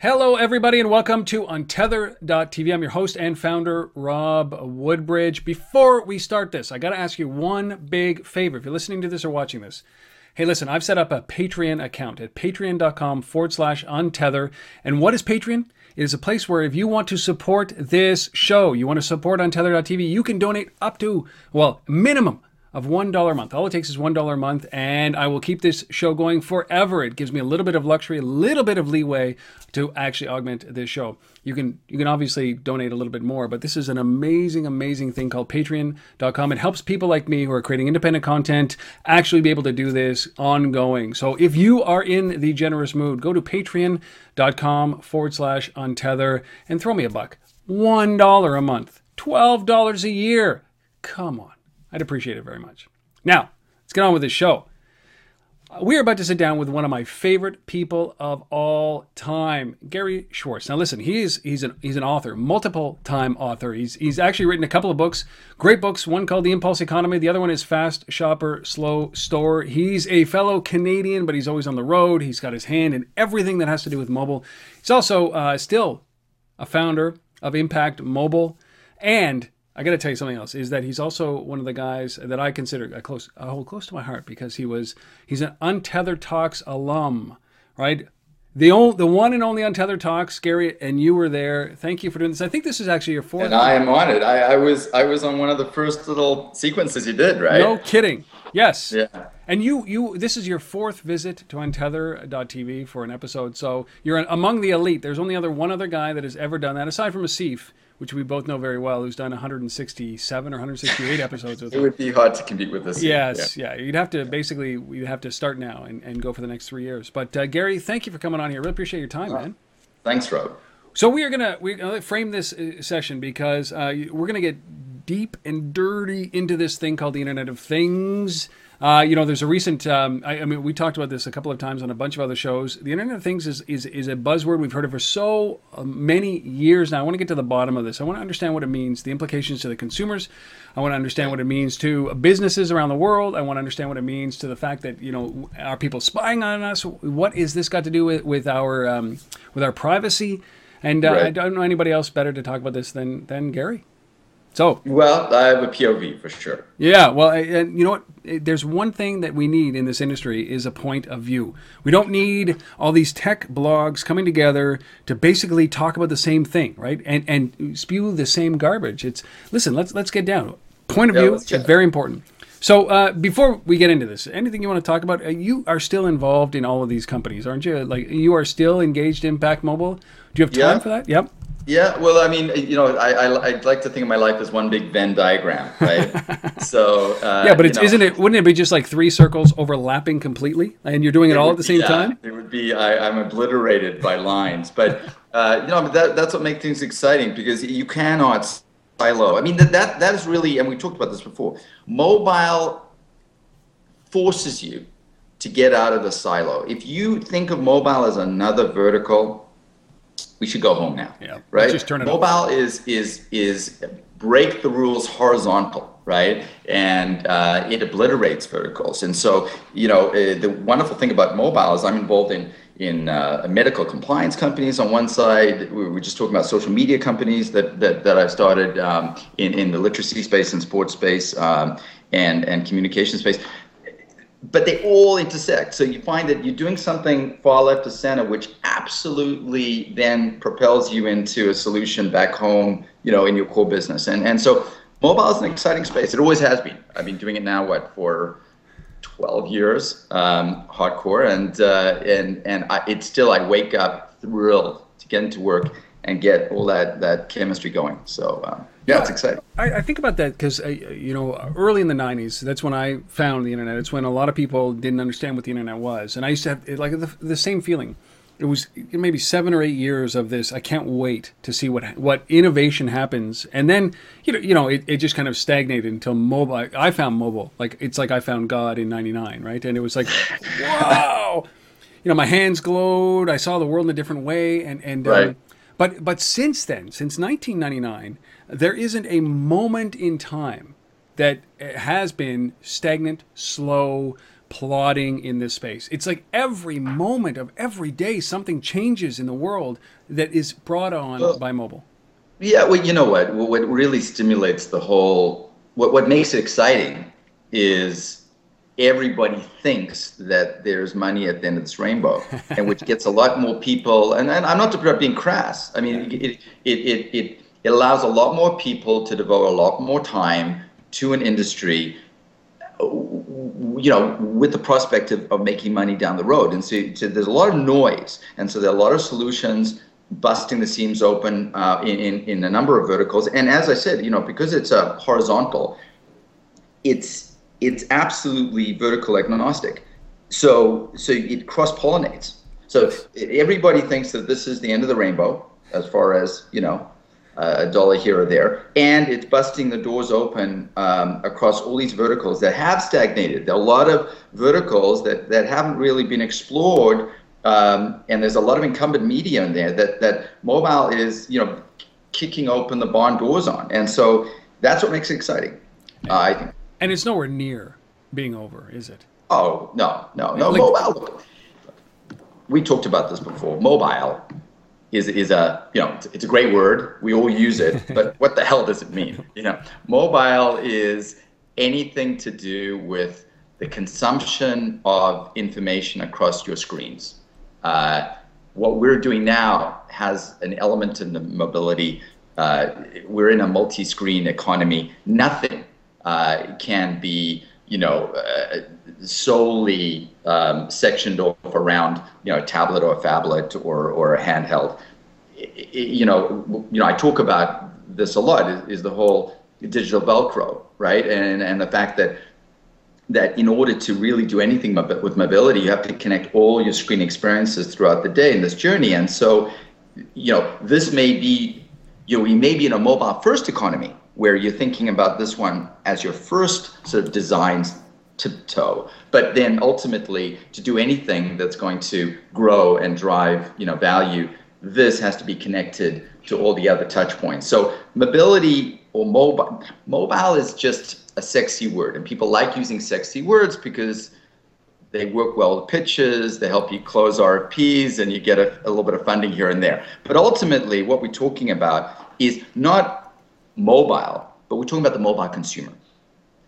Hello, everybody, and welcome to Untether.tv. I'm your host and founder, Rob Woodbridge. Before we start this, I got to ask you one big favor. If you're listening to this or watching this, hey, listen, I've set up a Patreon account at patreon.com forward slash untether. And what is Patreon? It is a place where if you want to support this show, you want to support Untether.tv, you can donate up to, well, minimum of $1 a month. All it takes is $1 a month, and I will keep this show going forever. It gives me a little bit of luxury, a little bit of leeway to actually augment this show. You can you can obviously donate a little bit more, but this is an amazing, amazing thing called patreon.com. It helps people like me who are creating independent content actually be able to do this ongoing. So if you are in the generous mood, go to patreon.com forward slash untether and throw me a buck. $1 a month, $12 a year. Come on. I'd appreciate it very much. Now, let's get on with this show. We're about to sit down with one of my favorite people of all time, Gary Schwartz. Now, listen, he's he's an he's an author, multiple time author. He's he's actually written a couple of books, great books. One called The Impulse Economy. The other one is Fast Shopper, Slow Store. He's a fellow Canadian, but he's always on the road. He's got his hand in everything that has to do with mobile. He's also uh, still a founder of Impact Mobile, and I got to tell you something else is that he's also one of the guys that I consider a close, a hold close to my heart because he was he's an Untethered Talks alum, right? The only, the one and only Untethered Talks, Gary, and you were there. Thank you for doing this. I think this is actually your fourth. And I am on it. I, I was I was on one of the first little sequences you did, right? No kidding. Yes. Yeah. And you you this is your fourth visit to Untether.tv for an episode, so you're among the elite. There's only other one other guy that has ever done that, aside from Asif which we both know very well, who's done 167 or 168 episodes with It would be hard to compete with this. Yes, yeah. yeah. You'd have to basically, you'd have to start now and, and go for the next three years. But uh, Gary, thank you for coming on here. Really appreciate your time, oh, man. Thanks, Rob. So we are gonna we're gonna frame this uh, session because uh, we're gonna get deep and dirty into this thing called the Internet of Things. Uh, you know, there's a recent. Um, I, I, mean, we talked about this a couple of times on a bunch of other shows. The Internet of Things is is, is a buzzword we've heard it for so uh, many years now. I want to get to the bottom of this. I want to understand what it means, the implications to the consumers. I want to understand what it means to businesses around the world. I want to understand what it means to the fact that you know, are people spying on us? What is this got to do with with our um, with our privacy? And uh, right. I don't know anybody else better to talk about this than than Gary. So well, I have a POV for sure. Yeah, well, and you know what? There's one thing that we need in this industry is a point of view. We don't need all these tech blogs coming together to basically talk about the same thing, right? And and spew the same garbage. It's listen. Let's let's get down. Point of yeah, view is very important. So uh, before we get into this, anything you want to talk about? Uh, you are still involved in all of these companies, aren't you? Like you are still engaged in Impact Mobile. Do you have time yeah. for that? Yep. Yeah, well, I mean, you know, I, I, I like to think of my life as one big Venn diagram, right? so uh, yeah, but it's, isn't it? Wouldn't it be just like three circles overlapping completely, and you're doing it, it all at the same time? It would be. I, am obliterated by lines, but uh, you know, that, that's what makes things exciting because you cannot silo. I mean, that that that is really, and we talked about this before. Mobile forces you to get out of the silo. If you think of mobile as another vertical we should go home now. Yeah. Right. just turn it. Mobile off. is is is break the rules horizontal right and uh, it obliterates verticals and so you know uh, the wonderful thing about mobile is i'm involved in in uh, medical compliance companies on one side we were just talking about social media companies that that, that i've started um, in, in the literacy space and sports space um, and and communication space but they all intersect. So you find that you're doing something far left to center, which absolutely then propels you into a solution back home, you know, in your core business. And and so mobile is an exciting space. It always has been. I've been doing it now, what for 12 years, um, hardcore, and uh, and and I, it's still I wake up thrilled to get into work and get all that that chemistry going. So. Um, yeah, it's exciting. I, I think about that because uh, you know, early in the '90s, that's when I found the internet. It's when a lot of people didn't understand what the internet was, and I used to have like the, the same feeling. It was maybe seven or eight years of this. I can't wait to see what what innovation happens, and then you know, you know, it, it just kind of stagnated until mobile. I found mobile like it's like I found God in '99, right? And it was like, wow, you know, my hands glowed. I saw the world in a different way, and and um, right. um, but but since then, since 1999 there isn't a moment in time that has been stagnant, slow, plodding in this space. It's like every moment of every day something changes in the world that is brought on well, by mobile. Yeah, well, you know what? What really stimulates the whole, what, what makes it exciting is everybody thinks that there's money at the end of this rainbow, and which gets a lot more people. And, and I'm not being crass. I mean, it, it, it, it, it allows a lot more people to devote a lot more time to an industry you know, with the prospect of, of making money down the road. And so, so, there's a lot of noise. And so there are a lot of solutions busting the seams open uh, in, in, in, a number of verticals. And as I said, you know, because it's a horizontal, it's it's absolutely vertical agnostic. So so it cross pollinates. So everybody thinks that this is the end of the rainbow as far as you know a dollar here or there, and it's busting the doors open um, across all these verticals that have stagnated. There are a lot of verticals that, that haven't really been explored, um, and there's a lot of incumbent media in there that, that mobile is, you know, kicking open the barn doors on, and so that's what makes it exciting. Uh, I think. And it's nowhere near being over, is it? Oh no, no, no. Like, mobile. We talked about this before. Mobile is is a you know it's, a great word. We all use it but what the hell does it mean? You know mobile is anything to do with the consumption of information across your screens. Uh, what we're doing now has an element in the mobility. Uh, we're in a multi-screen economy. Nothing uh, can be you know, uh, solely um, sectioned off around, you know, a tablet or a phablet or, or a handheld. you know, you know, I talk about this a lot is, is the whole digital Velcro, right? And, and the fact that that in order to really do anything with mobility, you have to connect all your screen experiences throughout the day in this journey. And so, you know, this may be, you know, we may be in a mobile first economy, where you're thinking about this one as your first sort of design tiptoe, but then ultimately to do anything that's going to grow and drive you know value this has to be connected to all the other touch points so mobility or mobile mobile is just a sexy word and people like using sexy words because they work well with pitches, they help you close RFPs, and you get a, a little bit of funding here and there. But ultimately, what we're talking about is not mobile, but we're talking about the mobile consumer.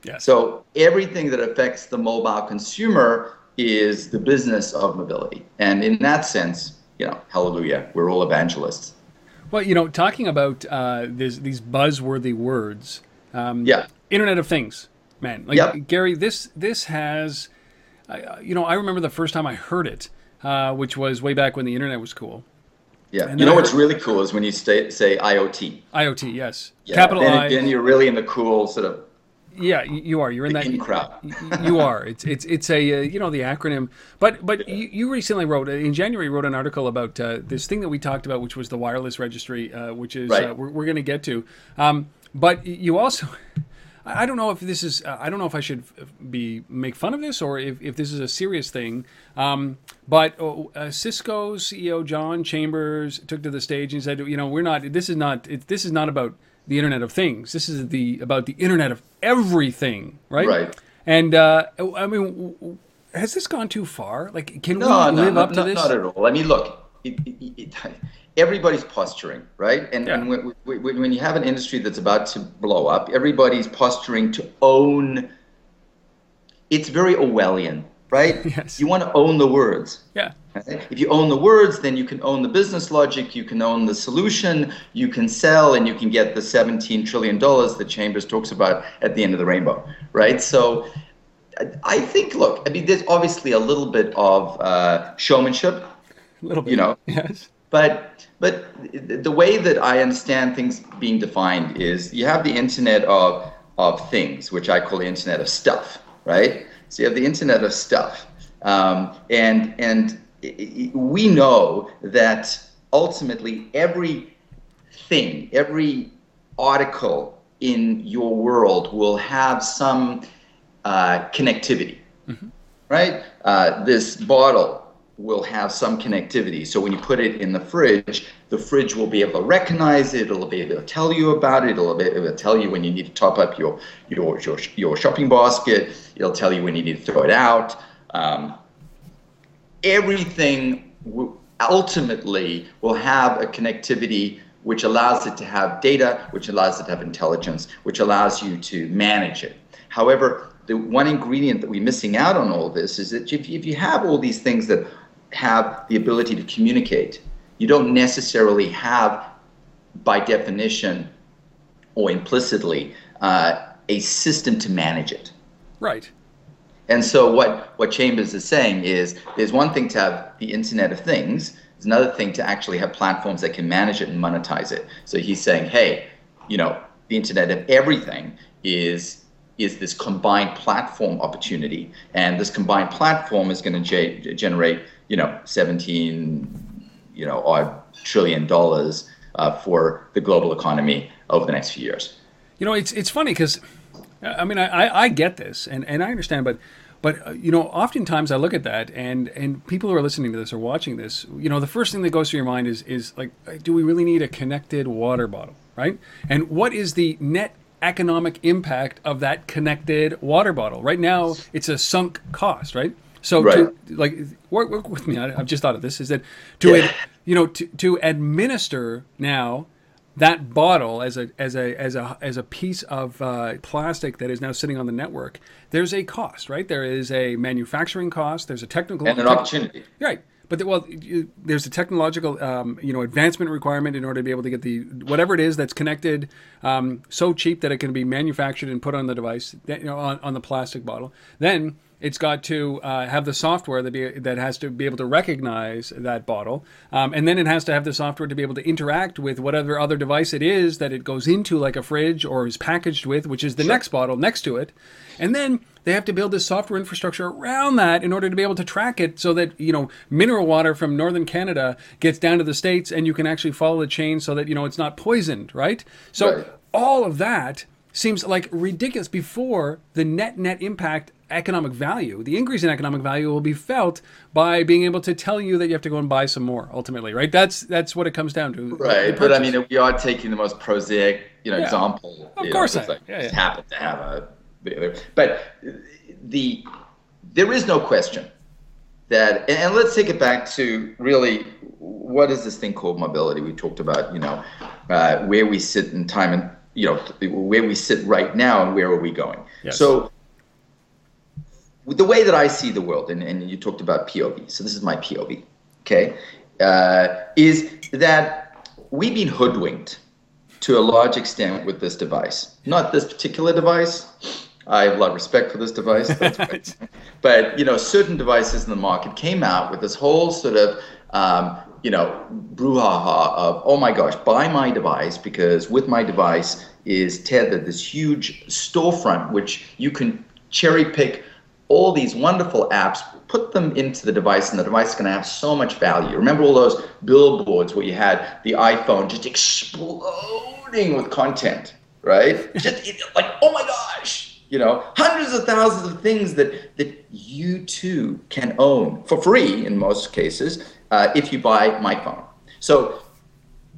Yes. So everything that affects the mobile consumer is the business of mobility. And in that sense, you know, hallelujah, we're all evangelists. Well, you know, talking about uh, this, these buzzworthy words, um, yeah, Internet of Things, man. Like yep. Gary, this this has, uh, you know, I remember the first time I heard it, uh, which was way back when the internet was cool. Yeah. And you know what's really cool is when you stay, say IoT. IoT, yes. Yeah. Capital then, I. Then you're really in the cool sort of. Yeah, you are. You're in that in crowd. you are. It's it's it's a uh, you know the acronym. But but yeah. you, you recently wrote uh, in January wrote an article about uh, this thing that we talked about, which was the wireless registry, uh, which is right. Uh, we're, we're going to get to. Um, but you also I don't know if this is. Uh, I don't know if I should be make fun of this or if, if this is a serious thing. Um, but oh, uh, Cisco's CEO John Chambers took to the stage and said, "You know, we're not. This is not. It, this is not about the Internet of Things. This is the about the Internet of everything, right? Right. And uh, I mean, has this gone too far? Like, can no, we no, live no, up to this? Not at all. I mean, look. It, it, everybody's posturing, right? And, yeah. and when, when, you have an industry that's about to blow up, everybody's posturing to own. It's very Orwellian, right? Yes. You want to own the words. Yeah. If you own the words, then you can own the business logic, you can own the solution, you can sell, and you can get the $17 trillion that Chambers talks about at the end of the rainbow, right? So I think, look, I mean, there's obviously a little bit of uh, showmanship. A little bit. You know? Yes. But but the way that I understand things being defined is you have the internet of of things, which I call the internet of stuff, right? So you have the internet of stuff, um, and and we know that ultimately every thing, every article in your world will have some uh, connectivity, mm-hmm. right? Uh, this bottle will have some connectivity. So when you put it in the fridge, the fridge will be able to recognize it. It'll be able to tell you about it. It'll be able to tell you when you need to top up your your your, your shopping basket. It'll tell you when you need to throw it out. um, everything w- ultimately will have a connectivity which allows it to have data, which allows it to have intelligence, which allows you to manage it. However, the one ingredient that we're missing out on all this is that if, if you have all these things that have the ability to communicate, you don't necessarily have, by definition or implicitly, uh, a system to manage it. Right. And so what, what Chambers is saying is there's one thing to have the Internet of Things, there's another thing to actually have platforms that can manage it and monetize it. So he's saying, hey, you know, the Internet of Everything is is this combined platform opportunity, and this combined platform is going to generate, you know, 17, you know, odd trillion dollars uh, for the global economy over the next few years. You know, it's it's funny because, I mean, I, I get this and, and I understand, but but uh, you know, oftentimes I look at that, and and people who are listening to this or watching this, you know, the first thing that goes through your mind is is like, do we really need a connected water bottle, right? And what is the net economic impact of that connected water bottle? Right now, it's a sunk cost, right? So, right. to, like, work, work with me. I, have just thought of this. Is that to, yeah. you know, to, to administer now that bottle as a as a as a as a piece of uh, plastic that is now sitting on the network, there's a cost, right? There is a manufacturing cost. There's a technical and an opportunity, right? But the, well, you, there's a technological, um, you know, advancement requirement in order to be able to get the whatever it is that's connected um, so cheap that it can be manufactured and put on the device, you know, on, on the plastic bottle. Then it's got to uh, have the software that, be, that has to be able to recognize that bottle. Um, and then it has to have the software to be able to interact with whatever other device it is that it goes into, like a fridge or is packaged with, which is the sure. next bottle next to it. And then they have to build this software infrastructure around that in order to be able to track it so that, you know, mineral water from northern Canada gets down to the States and you can actually follow the chain so that, you know, it's not poisoned, right? So right. all of that seems like ridiculous before the net net impact economic value. The increase in economic value will be felt by being able to tell you that you have to go and buy some more ultimately, right? That's that's what it comes down to. Right. But I mean, we are taking the most prosaic, you know, yeah. example. Of course, know, like, yeah, yeah. happen to have a but the there is no question that and let's take it back to really what is this thing called mobility we talked about you know uh, where we sit in time and you know where we sit right now and where are we going yes. so the way that I see the world, and, and you talked about POV, so this is my POV, okay, uh, is that we've been hoodwinked to a large extent with this device. Not this particular device. I have a lot of respect for this device, but you know, certain devices in the market came out with this whole sort of um, you know brouhaha of oh my gosh, buy my device because with my device is tethered this huge storefront which you can cherry pick all these wonderful apps, put them into the device, and the device is going to have so much value. Remember all those billboards where you had the iPhone just exploding with content, right? just like, oh my gosh, you know, hundreds of thousands of things that that you too can own for free in most cases uh, if you buy my phone. So,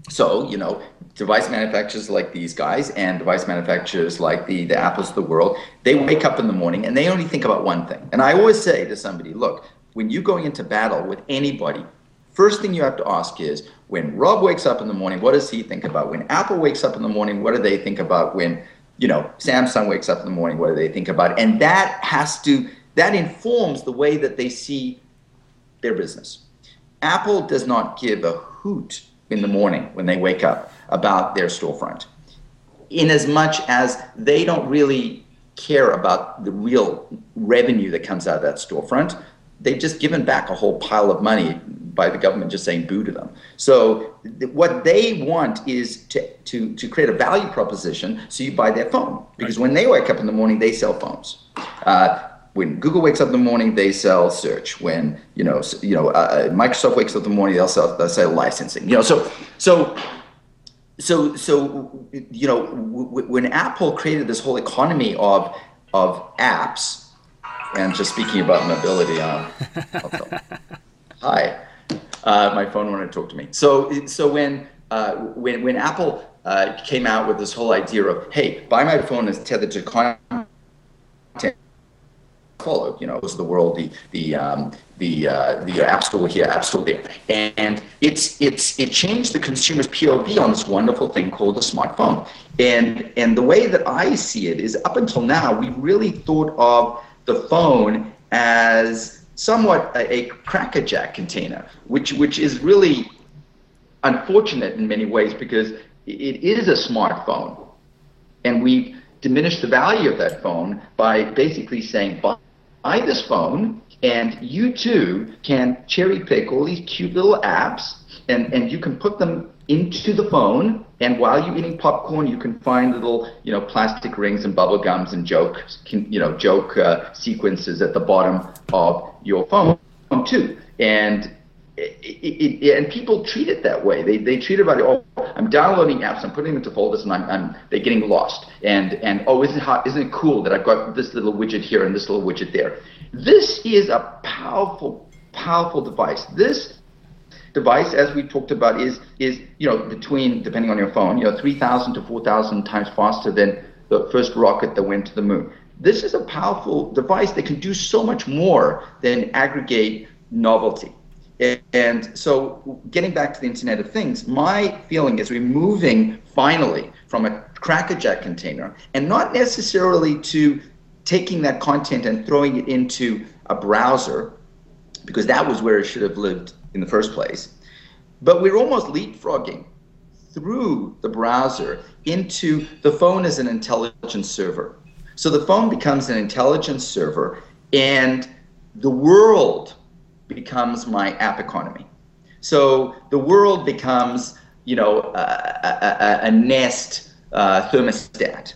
so you know, device manufacturers like these guys and device manufacturers like the, the Apples of the world, they wake up in the morning and they only think about one thing. And I always say to somebody, look, when you're going into battle with anybody, first thing you have to ask is when Rob wakes up in the morning, what does he think about? When Apple wakes up in the morning, what do they think about? When, you know, Samsung wakes up in the morning, what do they think about? It? And that has to, that informs the way that they see their business. Apple does not give a hoot in the morning when they wake up about their storefront. In as much as they don't really care about the real revenue that comes out of that storefront, they've just given back a whole pile of money by the government just saying boo to them. So th- what they want is to, to, to create a value proposition so you buy their phone. Because when they wake up in the morning, they sell phones. Uh, when Google wakes up in the morning, they sell search. When you know, you know, uh, Microsoft wakes up in the morning, they'll sell, they'll sell licensing. You know, so so so so you know, w- when Apple created this whole economy of of apps, and just speaking about mobility, um, hi, uh, my phone wanted to talk to me. So so when uh, when when Apple uh, came out with this whole idea of hey, buy my phone is tethered to content followed. You know, it was the world, the the um, the uh, the App Store here, App Store there, and it's it's it changed the consumer's POV on this wonderful thing called the smartphone. And and the way that I see it is, up until now, we really thought of the phone as somewhat a, a crackerjack container, which which is really unfortunate in many ways because it is a smartphone, and we've diminished the value of that phone by basically saying buy this phone and you too can cherry pick all these cute little apps and, and you can put them into the phone and while you're eating popcorn you can find little you know plastic rings and bubble gums and joke you know joke uh, sequences at the bottom of your phone too and it, it, and people treat it that way. They, they treat it oh, I'm downloading apps, I'm putting them into folders, and I'm, I'm they're getting lost. And and oh, isn't it, isn't it cool that I've got this little widget here and this little widget there? This is a powerful, powerful device. This device, as we talked about, is is you know between depending on your phone, you know, 3,000 to 4,000 times faster than the first rocket that went to the moon. This is a powerful device that can do so much more than aggregate novelty. And so, getting back to the Internet of Things, my feeling is we're moving finally from a crackerjack container and not necessarily to taking that content and throwing it into a browser, because that was where it should have lived in the first place. But we're almost leapfrogging through the browser into the phone as an intelligence server. So the phone becomes an intelligence server, and the world becomes my app economy. So the world becomes, you know, a, a, a Nest uh, thermostat.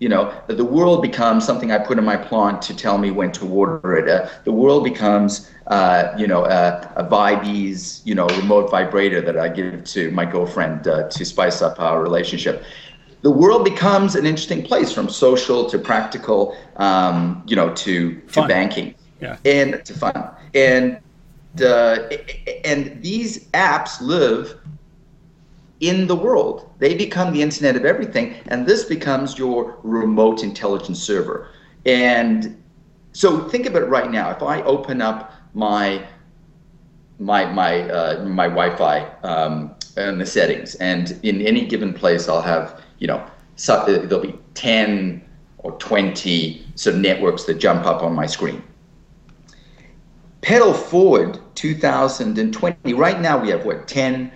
You know, that the world becomes something I put in my plant to tell me when to water it. Uh, the world becomes, uh, you know, a, a Vibease, you know, remote vibrator that I give to my girlfriend uh, to spice up our relationship. The world becomes an interesting place from social to practical, um, you know, to, to banking yeah. and to fun. And uh, and these apps live in the world. They become the internet of everything, and this becomes your remote intelligence server. And so think of it right now. If I open up my my my uh, my Wi-Fi um, and the settings, and in any given place, I'll have you know so, uh, there'll be ten or twenty sort of networks that jump up on my screen pedal forward 2020 right now we have what 10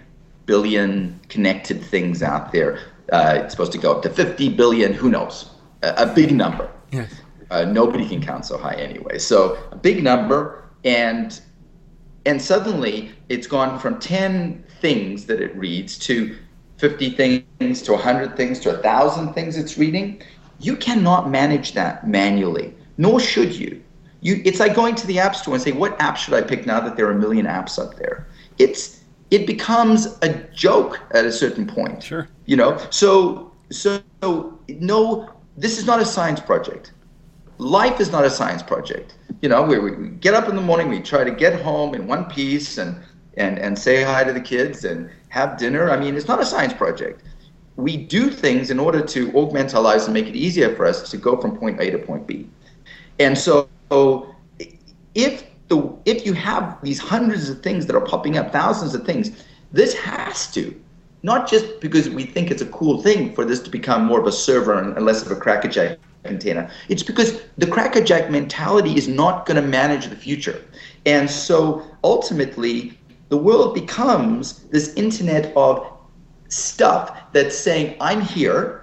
billion connected things out there. Uh, it's supposed to go up to 50 billion who knows? A, a big number. Yes. uh, nobody can count so high anyway. So a big number and and suddenly it's gone from 10 things that it reads to 50 things to 100 things to 1000 things it's reading. You cannot manage that manually nor should you. You, it's like going to the app store and say, what app should I pick now that there are a million apps up there? It's it becomes a joke at a certain point. Sure. You know, so so no, this is not a science project. Life is not a science project. You know, we, we get up in the morning, we try to get home in one piece and and and say hi to the kids and have dinner. I mean, it's not a science project. We do things in order to augment our lives and make it easier for us to go from point A to point B. And so so if the if you have these hundreds of things that are popping up, thousands of things, this has to not just because we think it's a cool thing for this to become more of a server and less of a crackerjack container. It's because the crackerjack mentality is not going to manage the future. And so ultimately, the world becomes this internet of stuff that's saying, I'm here,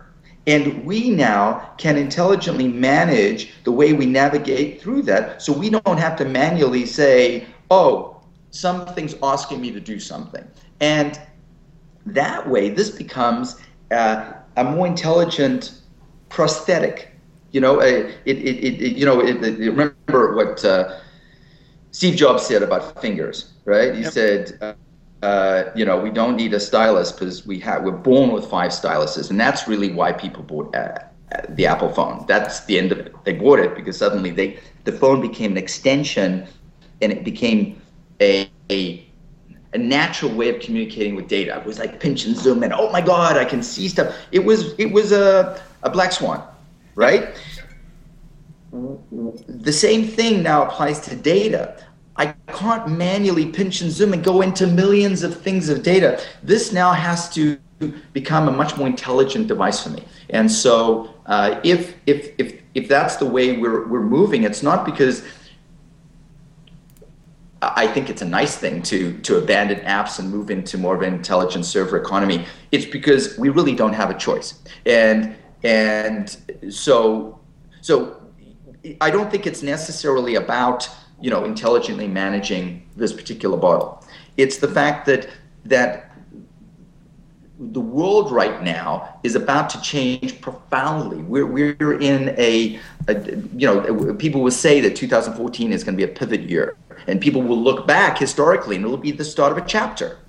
and we now can intelligently manage the way we navigate through that so we don't have to manually say, oh, something's asking me to do something. And that way, this becomes uh, a more intelligent prosthetic. You know, it, it, it, it you know, remember what uh, Steve Jobs said about fingers, right? He yep. said, uh, you know, we don't need a stylus because we have we're born with five styluses, and that's really why people bought uh, uh, the Apple phone. That's the end of it. They bought it because suddenly they the phone became an extension, and it became a, a a natural way of communicating with data. It was like pinch and zoom and oh my god, I can see stuff. It was it was a a black swan, right? the same thing now applies to data. I can't manually pinch and zoom and go into millions of things of data. This now has to become a much more intelligent device for me. And so, uh, if if if if that's the way we're we're moving, it's not because I think it's a nice thing to to abandon apps and move into more of an intelligent server economy. It's because we really don't have a choice. And and so so I don't think it's necessarily about you know intelligently managing this particular bottle. It's the fact that that the world right now is about to change profoundly. We're, we're in a, a, you know, people will say that 2014 is going to be a pivot year. And people will look back historically and it'll be the start of a chapter.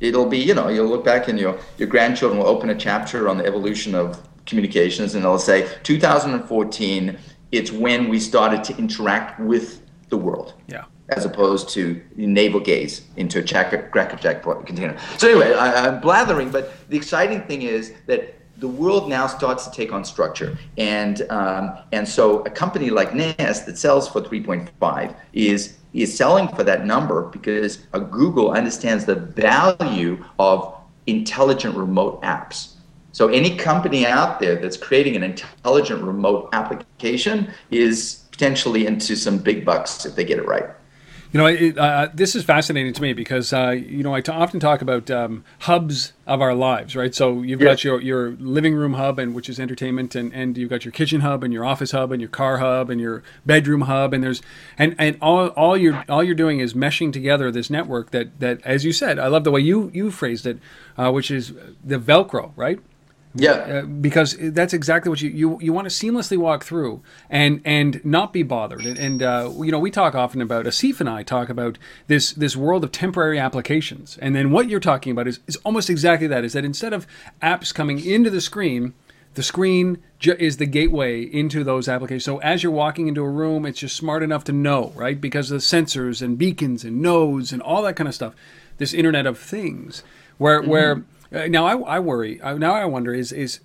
It'll be, you know, you'll look back and your, your grandchildren will open a chapter on the evolution of communications and they'll say 2014, it's when we started to interact with the world. Yeah as opposed to navel gaze into a crackerjack container. So anyway, I, am blathering, but the exciting thing is that the world now starts to take on structure, and um, and so a company like Nest that sells for 3.5 is is selling for that number because a Google understands the value of intelligent remote apps. So any company out there that's creating an intelligent remote application is potentially into some big bucks if they get it right. You know, it, uh, this is fascinating to me because uh, you know I t- often talk about um, hubs of our lives, right? So you've yeah. got your, your living room hub, and which is entertainment, and, and you've got your kitchen hub, and your office hub, and your car hub, and your bedroom hub, and there's and and all all you're all you're doing is meshing together this network that that, as you said, I love the way you you phrased it, uh, which is the Velcro, right? Yeah, uh, because that's exactly what you, you you want to seamlessly walk through and and not be bothered. And, and uh, you know, we talk often about Asif and I talk about this this world of temporary applications. And then what you're talking about is is almost exactly that. Is that instead of apps coming into the screen, the screen ju- is the gateway into those applications. So as you're walking into a room, it's just smart enough to know, right? Because of the sensors and beacons and nodes and all that kind of stuff. This Internet of Things, where mm-hmm. where uh, now I, I worry. Uh, now I wonder is is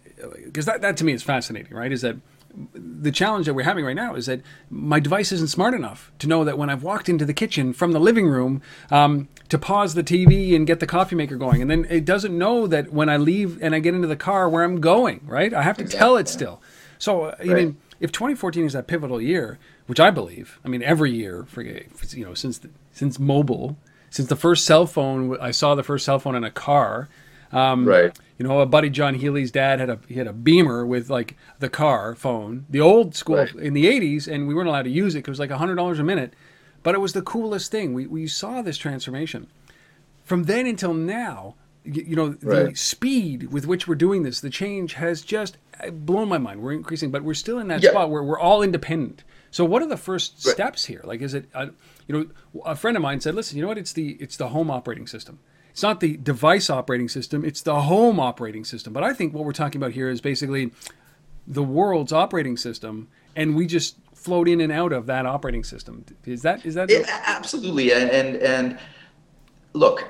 because that, that to me is fascinating, right? Is that the challenge that we're having right now is that my device isn't smart enough to know that when I've walked into the kitchen from the living room um, to pause the TV and get the coffee maker going, and then it doesn't know that when I leave and I get into the car where I'm going, right? I have to exactly. tell it still. So uh, I mean, if 2014 is that pivotal year, which I believe, I mean, every year for you know since the, since mobile, since the first cell phone, I saw the first cell phone in a car. Um, right. You know, a buddy John Healy's dad had a he had a Beamer with like the car phone, the old school right. in the '80s, and we weren't allowed to use it because it was like hundred dollars a minute, but it was the coolest thing. We we saw this transformation. From then until now, you, you know, the right. speed with which we're doing this, the change has just uh, blown my mind. We're increasing, but we're still in that yeah. spot where we're all independent. So, what are the first right. steps here? Like, is it, uh, you know, a friend of mine said, "Listen, you know what? It's the it's the home operating system." It's not the device operating system, it's the home operating system. But I think what we're talking about here is basically the world's operating system, and we just float in and out of that operating system. Is that is that it, absolutely? And and, and look,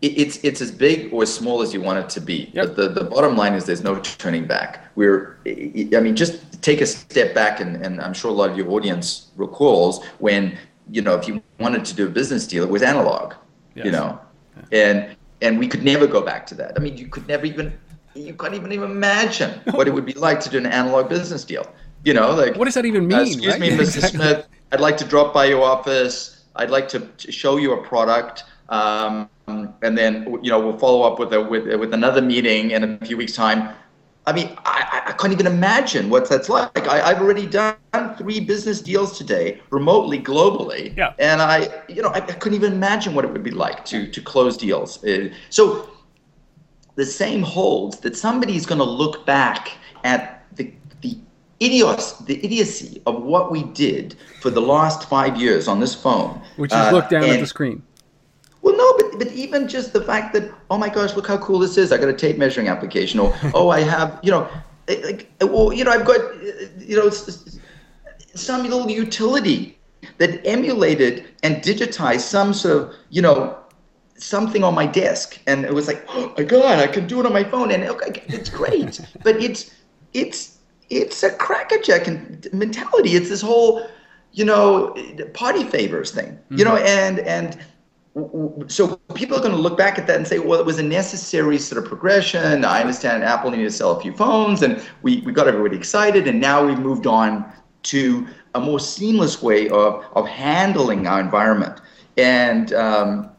it, it's it's as big or as small as you want it to be. Yep. But the, the bottom line is there's no turning back. We're I mean just take a step back, and, and I'm sure a lot of your audience recalls when you know if you wanted to do a business deal, it was analog. Yes. You know, and and we could never go back to that. I mean, you could never even you can't even even imagine what it would be like to do an analog business deal. You know, like what does that even mean? Uh, excuse right? me, Mr. Exactly. Smith. I'd like to drop by your office. I'd like to show you a product, um, and then you know we'll follow up with a with with another meeting in a few weeks' time. I mean, I, I can't even imagine what that's like. I, I've already done three business deals today, remotely, globally, yeah. and I, you know, I, I couldn't even imagine what it would be like to to close deals. Uh, so the same holds that somebody's going to look back at the the idios, the idiocy of what we did for the last five years on this phone, which is uh, look down at the screen well, no, but, but even just the fact that, oh my gosh, look how cool this is. I got a tape measuring application. Or, oh, I have, you know, eh, like, eh, well, you know, I've got, eh, you know, some little utility that emulated and digitized some sort of, you know, something on my desk. And it was like, oh my God, I can do it on my phone. And okay, it's great. but it's, it's, it's a crackerjack mentality. It's this whole, you know, party favors thing. Mm-hmm. You know, and and so people are going to look back at that and say, well, it was a necessary sort of progression. I understand Apple needed to sell a few phones, and we, we got everybody excited, and now we've moved on to a more seamless way of, of handling our environment. And um,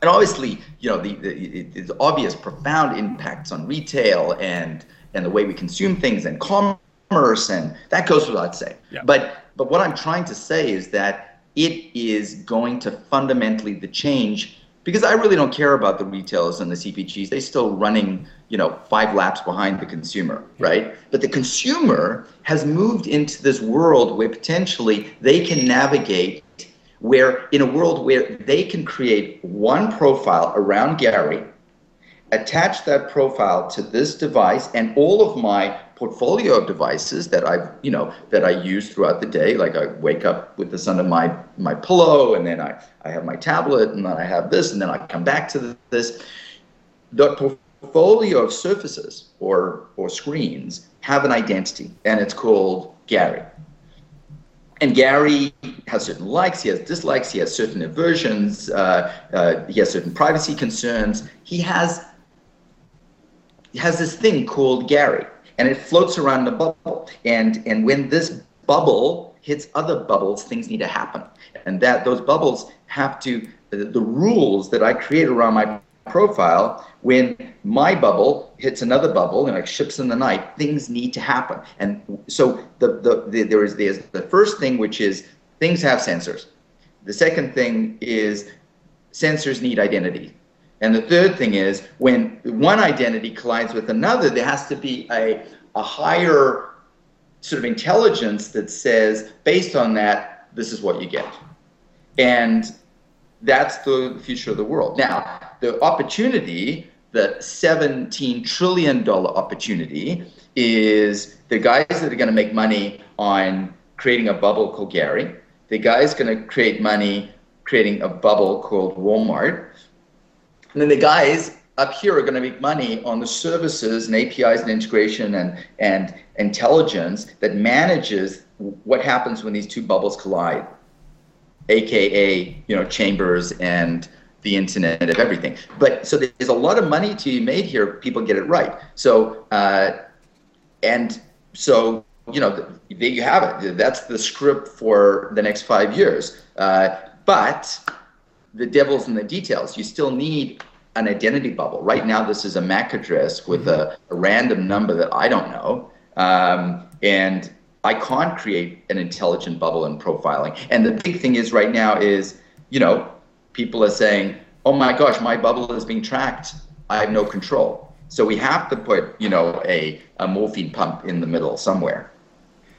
and obviously, you know, the, the, the obvious profound impacts on retail and and the way we consume things and commerce, and that goes without saying. Yeah. But but what I'm trying to say is that it is going to fundamentally the change because I really don't care about the retailers and the CPGs. They're still running, you know, five laps behind the consumer, right? But the consumer has moved into this world where potentially they can navigate where in a world where they can create one profile around Gary, attach that profile to this device and all of my portfolio of devices that I, you know, that I use throughout the day. Like I wake up with this under my my pillow, and then I I have my tablet, and then I have this, and then I come back to this. The portfolio of surfaces or or screens have an identity, and it's called Gary. And Gary has certain likes, he has dislikes, he has certain aversions, uh, uh, he has certain privacy concerns. He has he has this thing called Gary and it floats around the bubble. And and when this bubble hits other bubbles, things need to happen, and that those bubbles have to the, the rules that I create around my profile when my bubble hits another bubble and like ships in the night things need to happen. And so the, the, the there is there's the first thing which is things have sensors. The second thing is sensors need identity and the third thing is when one identity collides with another, there has to be a, a higher sort of intelligence that says, based on that, this is what you get. And that's the future of the world. Now, the opportunity, the $17 trillion opportunity, is the guys that are going to make money on creating a bubble called Gary, the guy's going to create money creating a bubble called Walmart, and then the guys up here are going to make money on the services and APIs and integration and, and intelligence that manages what happens when these two bubbles collide, aka you know chambers and the internet of everything. But so there's a lot of money to be made here. People get it right. So uh, and so you know there you have it. That's the script for the next five years. Uh, but the devil's in the details. You still need an identity bubble. Right now, this is a MAC address with a, a random number that I don't know. Um, and I can't create an intelligent bubble in profiling. And the big thing is right now is, you know, people are saying, oh my gosh, my bubble is being tracked. I have no control. So we have to put, you know, a, a morphine pump in the middle somewhere.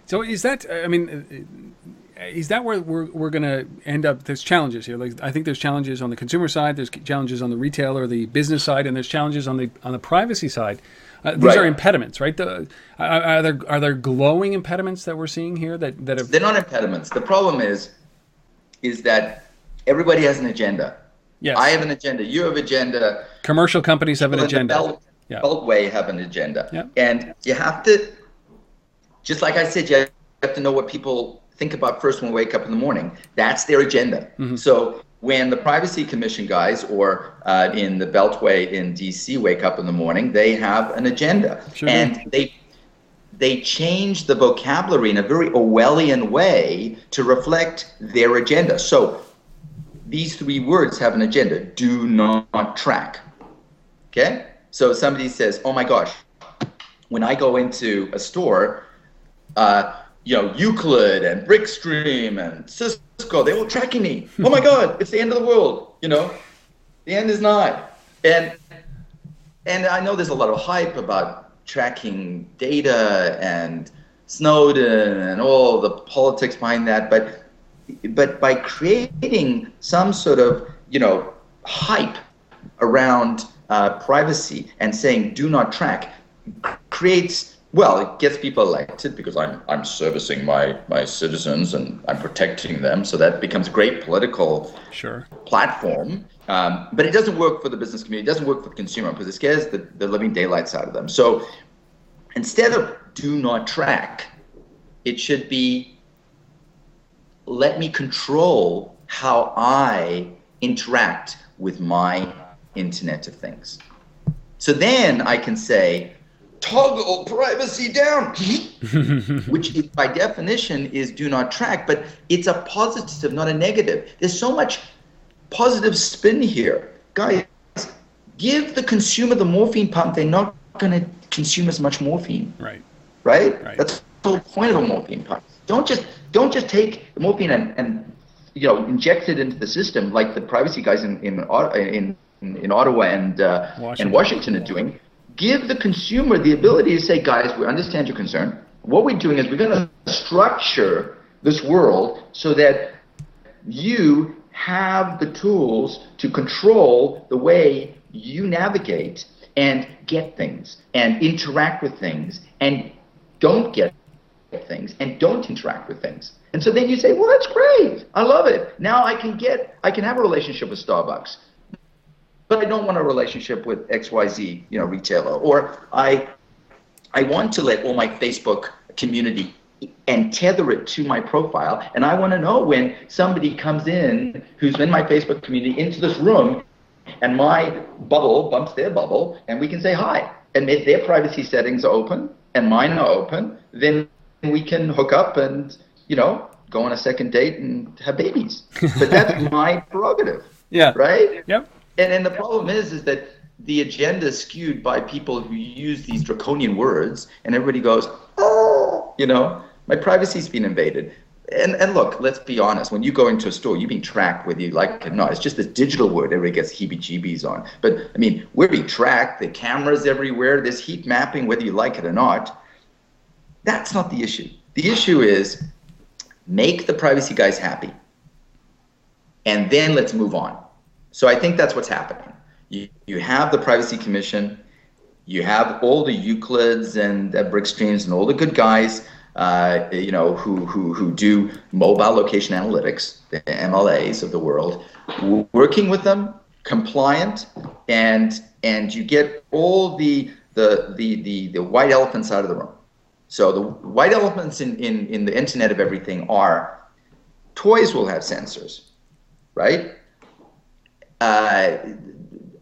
So is that, I mean, is that where we're, we're going to end up? There's challenges here. Like I think there's challenges on the consumer side. There's challenges on the retail or the business side, and there's challenges on the on the privacy side. Uh, these right. are impediments, right? The, are, are, there are there glowing impediments that we're seeing here that that have... they're not impediments. The problem is is that everybody has an agenda. Yes. I have an agenda. You have an agenda. Commercial companies have an agenda. Belt, yeah. Beltway have an agenda. Yeah. And you have to, just like I said, you have to know what people think about first when we wake up in the morning. That's their agenda. Mm-hmm. So when the Privacy Commission guys or uh, in the Beltway in DC wake up in the morning, they have an agenda. Sure. And they they change the vocabulary in a very Orwellian way to reflect their agenda. So these three words have an agenda. Do not track. Okay? So somebody says, oh my gosh, when I go into a store, uh, you know, Euclid and Brickstream and Cisco, they were tracking me. oh my God, it's the end of the world. You know, the end is nigh. And and I know there's a lot of hype about tracking data and Snowden and all the politics behind that, but but by creating some sort of you know hype around uh, privacy and saying do not track creates well, it gets people elected because I'm I'm servicing my my citizens and I'm protecting them. So that becomes a great political sure. platform. Um, but it doesn't work for the business community. It doesn't work for the consumer because it scares the, the living daylights out of them. So instead of do not track. It should be let me control how I interact with my Internet of Things. So then I can say, toggle privacy down, which is, by definition is do not track, but it's a positive, not a negative. There's so much positive spin here. Guys, give the consumer the morphine pump, they're not going to consume as much morphine. Right. Right? Right. That's the whole point of a morphine pump. Don't just don't just take the morphine and, and you know inject it into the system like the privacy guys in in in, in Ottawa and uh, Washington. and Washington are doing. Give the consumer the ability to say, guys, we understand your concern. What we're doing is we're going to structure this world so that you have the tools to control the way you navigate and get things and interact with things and don't get things and don't interact with things. And so then you say, well, that's great. I love it. Now I can get, I can have a relationship with Starbucks, but I don't want a relationship with XYZ, you know, retailer. Or I, I want to let all my Facebook community and tether it to my profile. And I want to know when somebody comes in who's in my Facebook community into this room and my bubble bumps their bubble and we can say hi. And if their privacy settings are open and mine are open, then we can hook up and, you know, go on a second date and have babies. But that's my prerogative. Yeah. Right? Yep. And and the problem is is that the agenda is skewed by people who use these draconian words and everybody goes, Oh you know, my privacy's been invaded. And and look, let's be honest, when you go into a store, you're being tracked whether you like it or not. It's just this digital word everybody gets heebie jeebies on. But I mean, we're being tracked, the cameras everywhere, there's heat mapping, whether you like it or not. That's not the issue. The issue is make the privacy guys happy. And then let's move on. So I think that's what's happening. You, you have the Privacy Commission, you have all the Euclids and uh, Brickstreams and all the good guys, uh, you know, who, who, who do mobile location analytics, the MLAs of the world, working with them, compliant, and and you get all the the the the, the white elephants out of the room. So the white elephants in, in, in the Internet of Everything are toys will have sensors, right? Uh,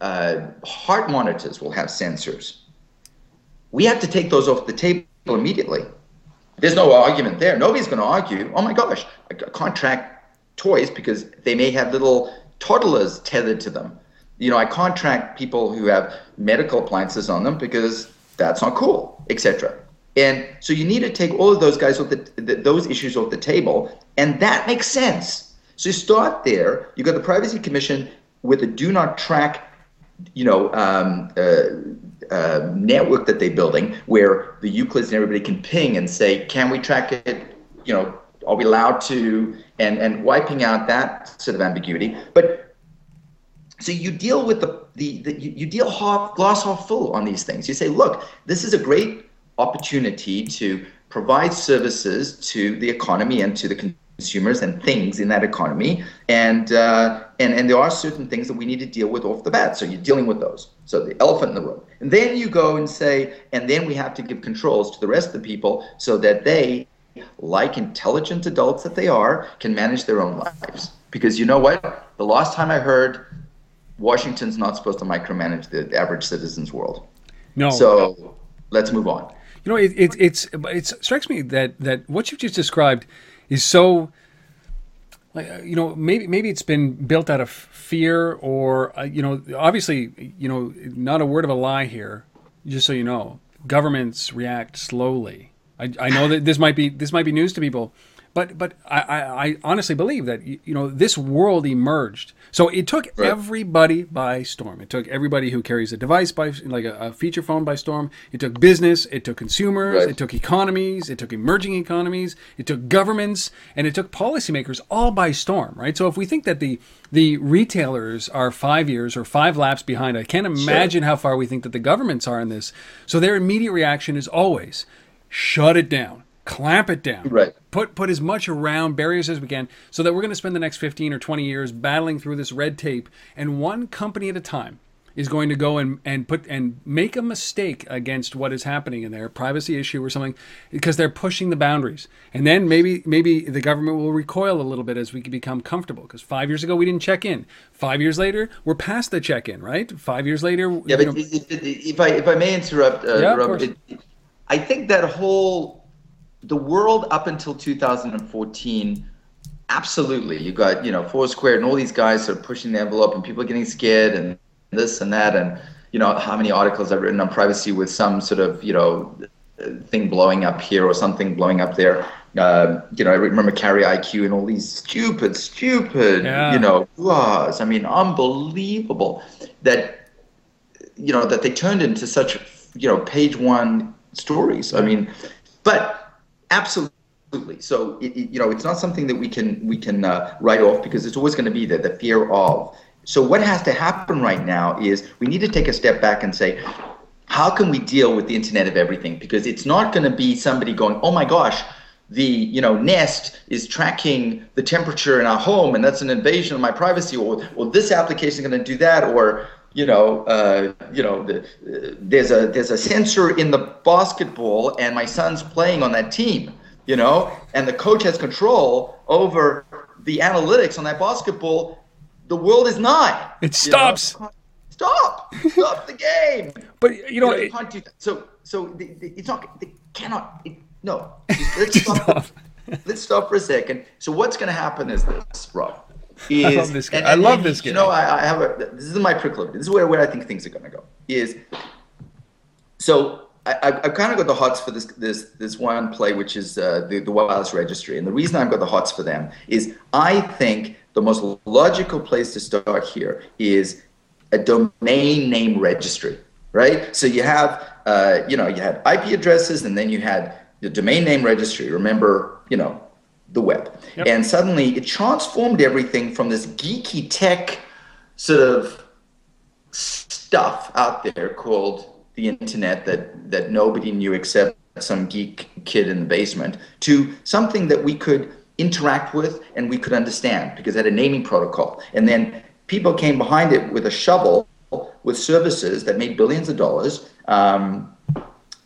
uh, heart monitors will have sensors. We have to take those off the table immediately. There's no argument there. Nobody's going to argue. Oh my gosh, I can't track toys because they may have little toddlers tethered to them. You know, I can't track people who have medical appliances on them because that's not cool, etc. And so you need to take all of those guys off the, the, those issues off the table, and that makes sense. So you start there. You got the Privacy Commission with a do not track, you know, um, uh, uh, network that they're building, where the Euclids and everybody can ping and say, can we track it? You know, are we allowed to? And and wiping out that sort of ambiguity. But so you deal with the the, the you, deal half glass half full on these things. You say, look, this is a great opportunity to provide services to the economy and to the consumers and things in that economy. And, uh, and, and there are certain things that we need to deal with off the bat. So you're dealing with those. So the elephant in the room. And then you go and say, and then we have to give controls to the rest of the people so that they, like intelligent adults that they are, can manage their own lives. Because you know what? The last time I heard Washington's not supposed to micromanage the, average citizen's world. No. So let's move on. You know, it, it, it's it strikes me that that what you've just described is so. Uh, you know, maybe maybe it's been built out of fear, or uh, you know, obviously, you know, not a word of a lie here. Just so you know, governments react slowly. I, I know that this might be this might be news to people, but but I, I, I honestly believe that you know this world emerged. So it took Right. everybody by storm. It took everybody who carries a device by like a, a feature phone by storm. It took business. It took consumers. Right. It took economies. It took emerging economies. It took governments, and it took policymakers all by storm. Right. So if we think that the the retailers are five years or five laps behind, I can't imagine how far we think that the governments are in this. So their immediate reaction is always shut it down, clamp it down, Right. put put as much around barriers as we can so that we're going to spend the next 15 or 20 years battling through this red tape and one company at a time is going to go and, and put and make a mistake against what is happening in their privacy issue or something, because they're pushing the boundaries. And then maybe maybe the government will recoil a little bit as we become comfortable. Because five years ago we didn't check in. Five years later we're past the check in, right? Five years later. Yeah, but know, if, if, I if I may interrupt, uh, yeah, Robert, it, I think that whole the world up until 2014 absolutely you got you know foursquare and all these guys are pushing the envelope and people are getting scared and this and that and you know how many articles I've written on privacy with some sort of you know thing blowing up here or something blowing up there. Uh, you know, I remember Carrier IQ and all these stupid, stupid, yeah. you know, laws. I mean, unbelievable that you know that they turned into such you know page one stories. I mean, but absolutely. So it, it, you know, it's not something that we can we can uh, write off because it's always going to be there. The fear of so what has to happen right now is we need to take a step back and say, how can we deal with the Internet of Everything? Because it's not going to be somebody going, oh my gosh, the you know Nest is tracking the temperature in our home, and that's an invasion of my privacy, or or this application is going to do that, or you know, uh, you know, the, uh, there's a there's a sensor in the basketball, and my son's playing on that team, you know, and the coach has control over the analytics on that basketball the world is not. It stops. Know? Stop! Stop the game. But you know, you know it, so so the, the, it's not. They cannot. It, no. Let's stop. let's stop for a second. So what's going to happen is this, Rob. Is, I love this guy. And, and, I love this guy. You know, I, I have a. This is my proclivity. This is where, where I think things are going to go. Is so I, have kind of got the hots for this this this one play, which is uh, the the wireless registry, and the reason I've got the hots for them is I think the most logical place to start here is a domain name registry, right? So you have, uh, you know, you had IP addresses, and then you had the domain name registry. Remember, you know, the web, yep. and suddenly it transformed everything from this geeky tech sort of stuff out there called the internet that that nobody knew except some geek kid in the basement to something that we could interact with and we could understand because it had a naming protocol. And then people came behind it with a shovel with services that made billions of dollars, um,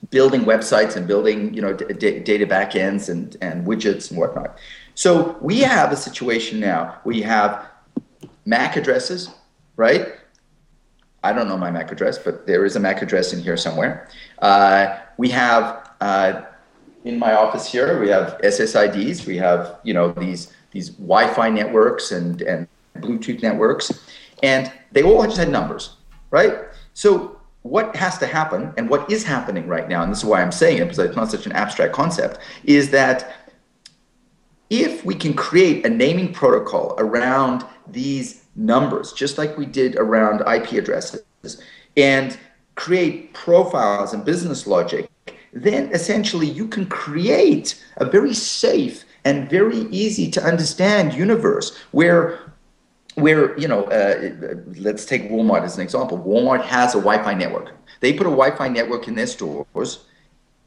building websites and building you know d- data backends and, and widgets and whatnot. So we have a situation now you have MAC addresses, right? I don't know my MAC address, but there is a MAC address in here somewhere. Uh, we have uh, in my office here, we have SSIDs. We have you know these these Wi-Fi networks and and Bluetooth networks, and they all just had numbers, right? So what has to happen, and what is happening right now, and this is why I'm saying it because it's not such an abstract concept, is that if we can create a naming protocol around these numbers, just like we did around IP addresses, and create profiles and business logic then essentially you can create a very safe and very easy to understand universe where where you know uh, let's take walmart as an example walmart has a wi-fi network they put a wi-fi network in their stores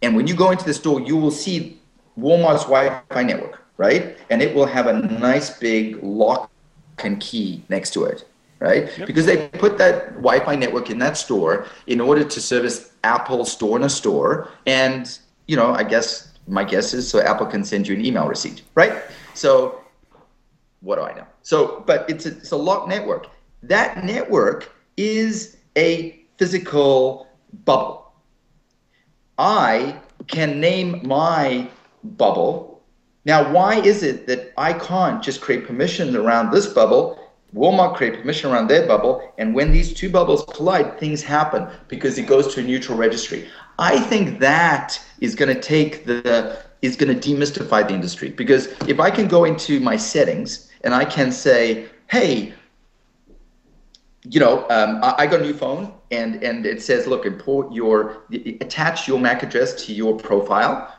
and when you go into the store you will see walmart's wi-fi network right and it will have a nice big lock and key next to it right? Yep. Because they put that Wi-Fi network in that store in order to service Apple store in a store, and you know, I guess my guess is so Apple can send you an email receipt, right? So, what do I know? So, but it's a, it's a locked network. That network is a physical bubble. I can name my bubble. Now, why is it that I can't just create permissions around this bubble Walmart create permission around their bubble, and when these two bubbles collide, things happen because it goes to a neutral registry. I think that is going to take the is going to demystify the industry because if I can go into my settings and I can say, hey, you know, um, I, I, got a new phone and and it says, look, import your attach your MAC address to your profile,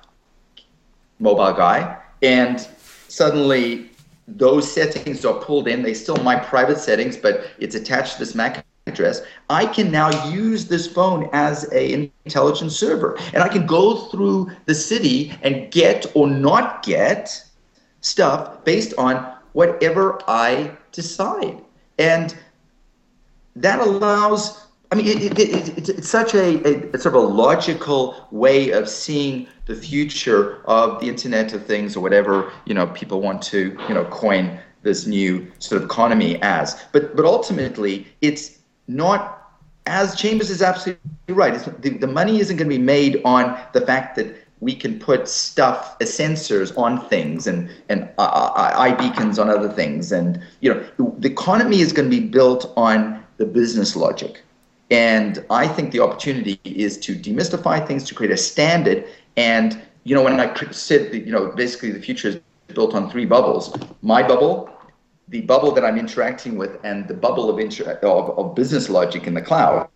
mobile guy, and suddenly those settings are pulled in. They still my private settings, but it's attached to this MAC address. I can now use this phone as an intelligence server, and I can go through the city and get or not get stuff based on whatever I decide, and that allows I mean, it, it, it, it's, it's such a, a sort of a logical way of seeing the future of the Internet of Things or whatever you know people want to you know coin this new sort of economy as. But but ultimately, it's not as Chambers is absolutely right. The, the money isn't going to be made on the fact that we can put stuff, uh, sensors on things and and uh, uh iBeacons on other things, and you know the economy is going to be built on the business logic. And I think the opportunity is to demystify things, to create a standard. And you know, when I said that, you know, basically the future is built on three bubbles: my bubble, the bubble that I'm interacting with, and the bubble of, inter- of, of business logic in the cloud.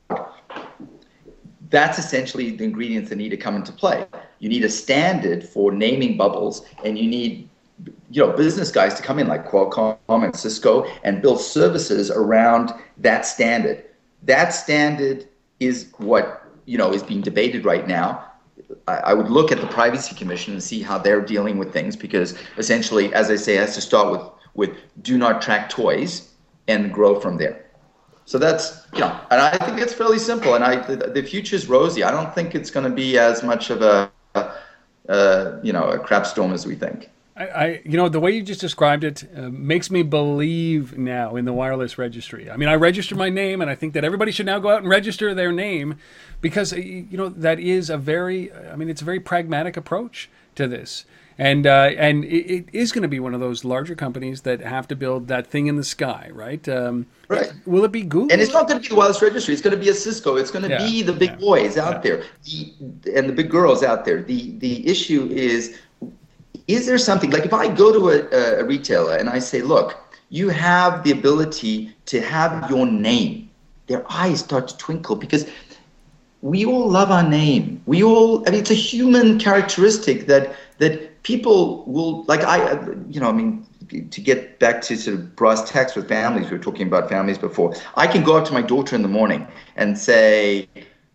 That's essentially the ingredients that need to come into play. You need a standard for naming bubbles, and you need you know business guys to come in like Qualcomm and Cisco and build services around that standard that standard is what you know is being debated right now. I, I would look at the Privacy Commission and see how they're dealing with things because essentially, as I say, it has to start with with do not track toys and grow from there. So that's you know, and I think it's fairly simple. And I the, the future is rosy. I don't think it's going to be as much of a, a you know a crap storm as we think. I, I, you know, the way you just described it uh, makes me believe now in the wireless registry. I mean, I registered my name, and I think that everybody should now go out and register their name because, uh, you know, that is a very, I mean, it's a very pragmatic approach to this. And uh, and it, it is going to be one of those larger companies that have to build that thing in the sky, right? Um, right. Will it be Google? And it's not going to be the wireless registry. It's going to be a Cisco. It's going to yeah. be the big yeah. boys out yeah. there, the, and the big girls out there. The the issue is is there something like if I go to a, a retailer and I say, look, you have the ability to have your name, their eyes start to twinkle because we all love our name. We all, I mean, it's a human characteristic that that people will like. I, you know, I mean, to get back to sort of brass tacks with families, we were talking about families before. I can go up to my daughter in the morning and say,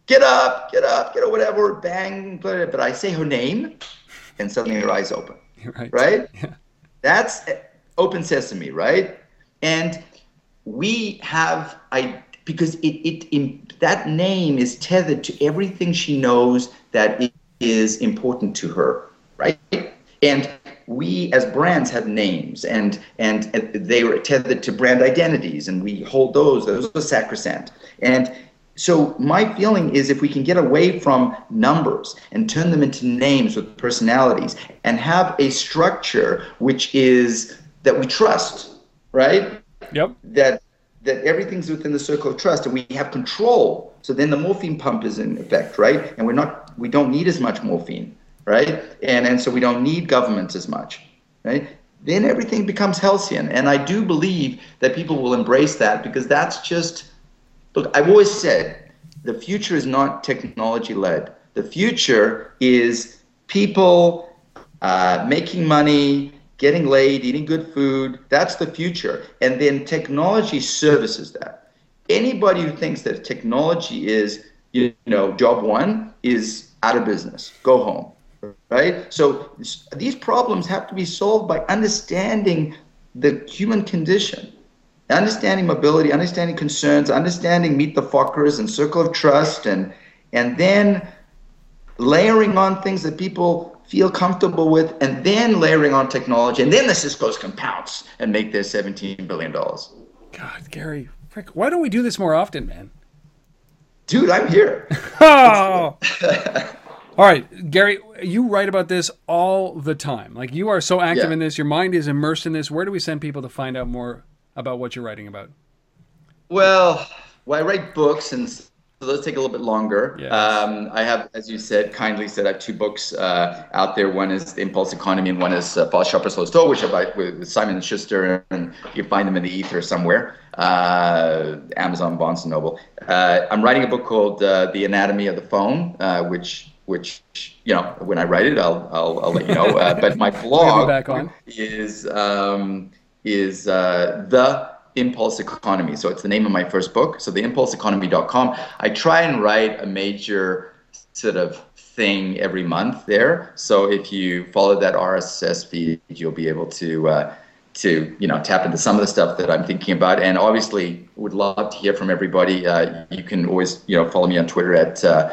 "Get up, get up, get up, whatever." Bang, but I say her name, and suddenly her eyes open. Right. Right? Yeah. That's open sesame, right? And we have I because it, it in, that name is tethered to everything she knows that is important to her, right? And we as brands have names and and they were tethered to brand identities and we hold those those are sacrosanct and so my feeling is if we can get away from numbers and turn them into names with personalities and have a structure which is that we trust, right? Yep. That that everything's within the circle of trust and we have control. So then the morphine pump is in effect, right? And we're not we don't need as much morphine, right? And and so we don't need governments as much, right? Then everything becomes halcyon. And I do believe that people will embrace that because that's just Look, I've always said the future is not technology led. The future is people uh, making money, getting laid, eating good food. That's the future. And then technology services that. Anybody who thinks that technology is, you know, job one is out of business. Go home. Right? So these problems have to be solved by understanding the human condition understanding mobility, understanding concerns, understanding meet the Fockers and circle of trust, and and then layering on things that people feel comfortable with, and then layering on technology, and then the Cisco's can pounce and make their seventeen billion dollars. God, Gary, frick, why don't we do this more often, man? Dude, I'm here. oh. All right, Gary, you write about this all the time. Like you are so active yeah. in this, your mind is immersed in this. Where do we send people to find out more about what you're writing about? Well, well, I write books, and so those take a little bit longer. Yes. Um, I have, as you said, kindly said, I have two books uh, out there. One is The Impulse Economy, and one is uh, Fast Shopper Slow Store, which I buy with Simon and Schuster, and you find them in the ether somewhere. Uh, Amazon, Barnes and Noble. Uh, I'm writing a book called uh, The Anatomy of the Phone, uh, which which you know when I write it, I'll I'll, I'll let you know. Uh, but my blog is um, is uh, the impulse economy. So it's the name of my first book. So the impulseeconomy.com. I try and write a major sort of thing every month there. So if you follow that RSS feed, you'll be able to uh, to you know tap into some of the stuff that I'm thinking about, and obviously would love to hear from everybody. Uh, you can always you know follow me on Twitter at uh,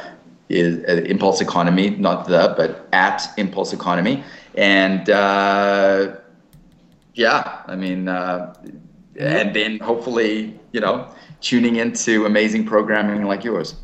is uh, Impulse Economy, not the but at Impulse Economy, and uh, yeah, I mean, uh, and then hopefully you know tuning into amazing programming like yours.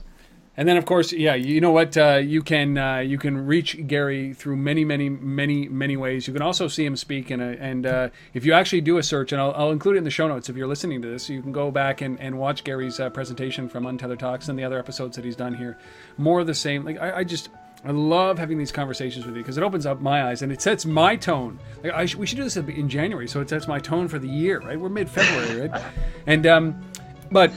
And then, of course, yeah, you know what? Uh, you can uh, you can reach Gary through many, many, many, many ways. You can also see him speak, and and uh, if you actually do a search, and I'll, I'll, include it in the show notes if you're listening to this, you can go back and, and watch Gary's uh, presentation from Untethered Talks and the other episodes that he's done here. More of the same. Like I, I just I love having these conversations with you because it opens up my eyes and it sets my tone. Like sh- we should do this in January, so it sets my tone for the year, right? We're mid-February, right? And um, but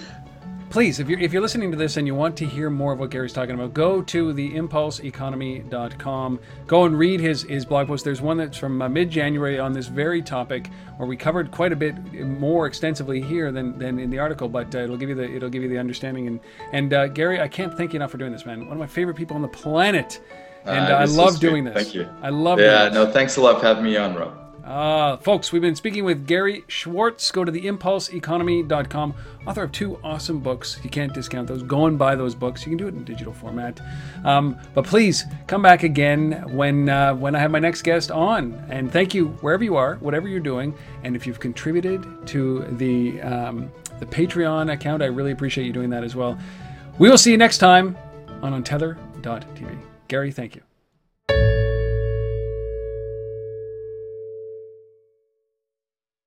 please, if you're, if you're listening to this and you want to hear more of what Gary's talking about, go to theimpulseeconomy.com. Go and read his, his blog post. There's one that's from uh, mid January on this very topic, where we covered quite a bit more extensively here than, than in the article. But uh, it'll give you the it'll give you the understanding. And and uh, Gary, I can't thank you enough for doing this, man. One of my favorite people on the planet, and uh, I love so doing this. Thank you. I love. It. Yeah, no, thanks a lot for having me on, Rob. Uh, folks, we've been speaking with Gary Schwartz. Go to theimpulseeconomy.com, author of two awesome books. You can't discount those. Go and buy those books. You can do it in digital format. Um, but please come back again when uh, when I have my next guest on. And thank you wherever you are, whatever you're doing, and if you've contributed to the um, the Patreon account, I really appreciate you doing that as well. We will see you next time on Untether.tv. Gary, thank you.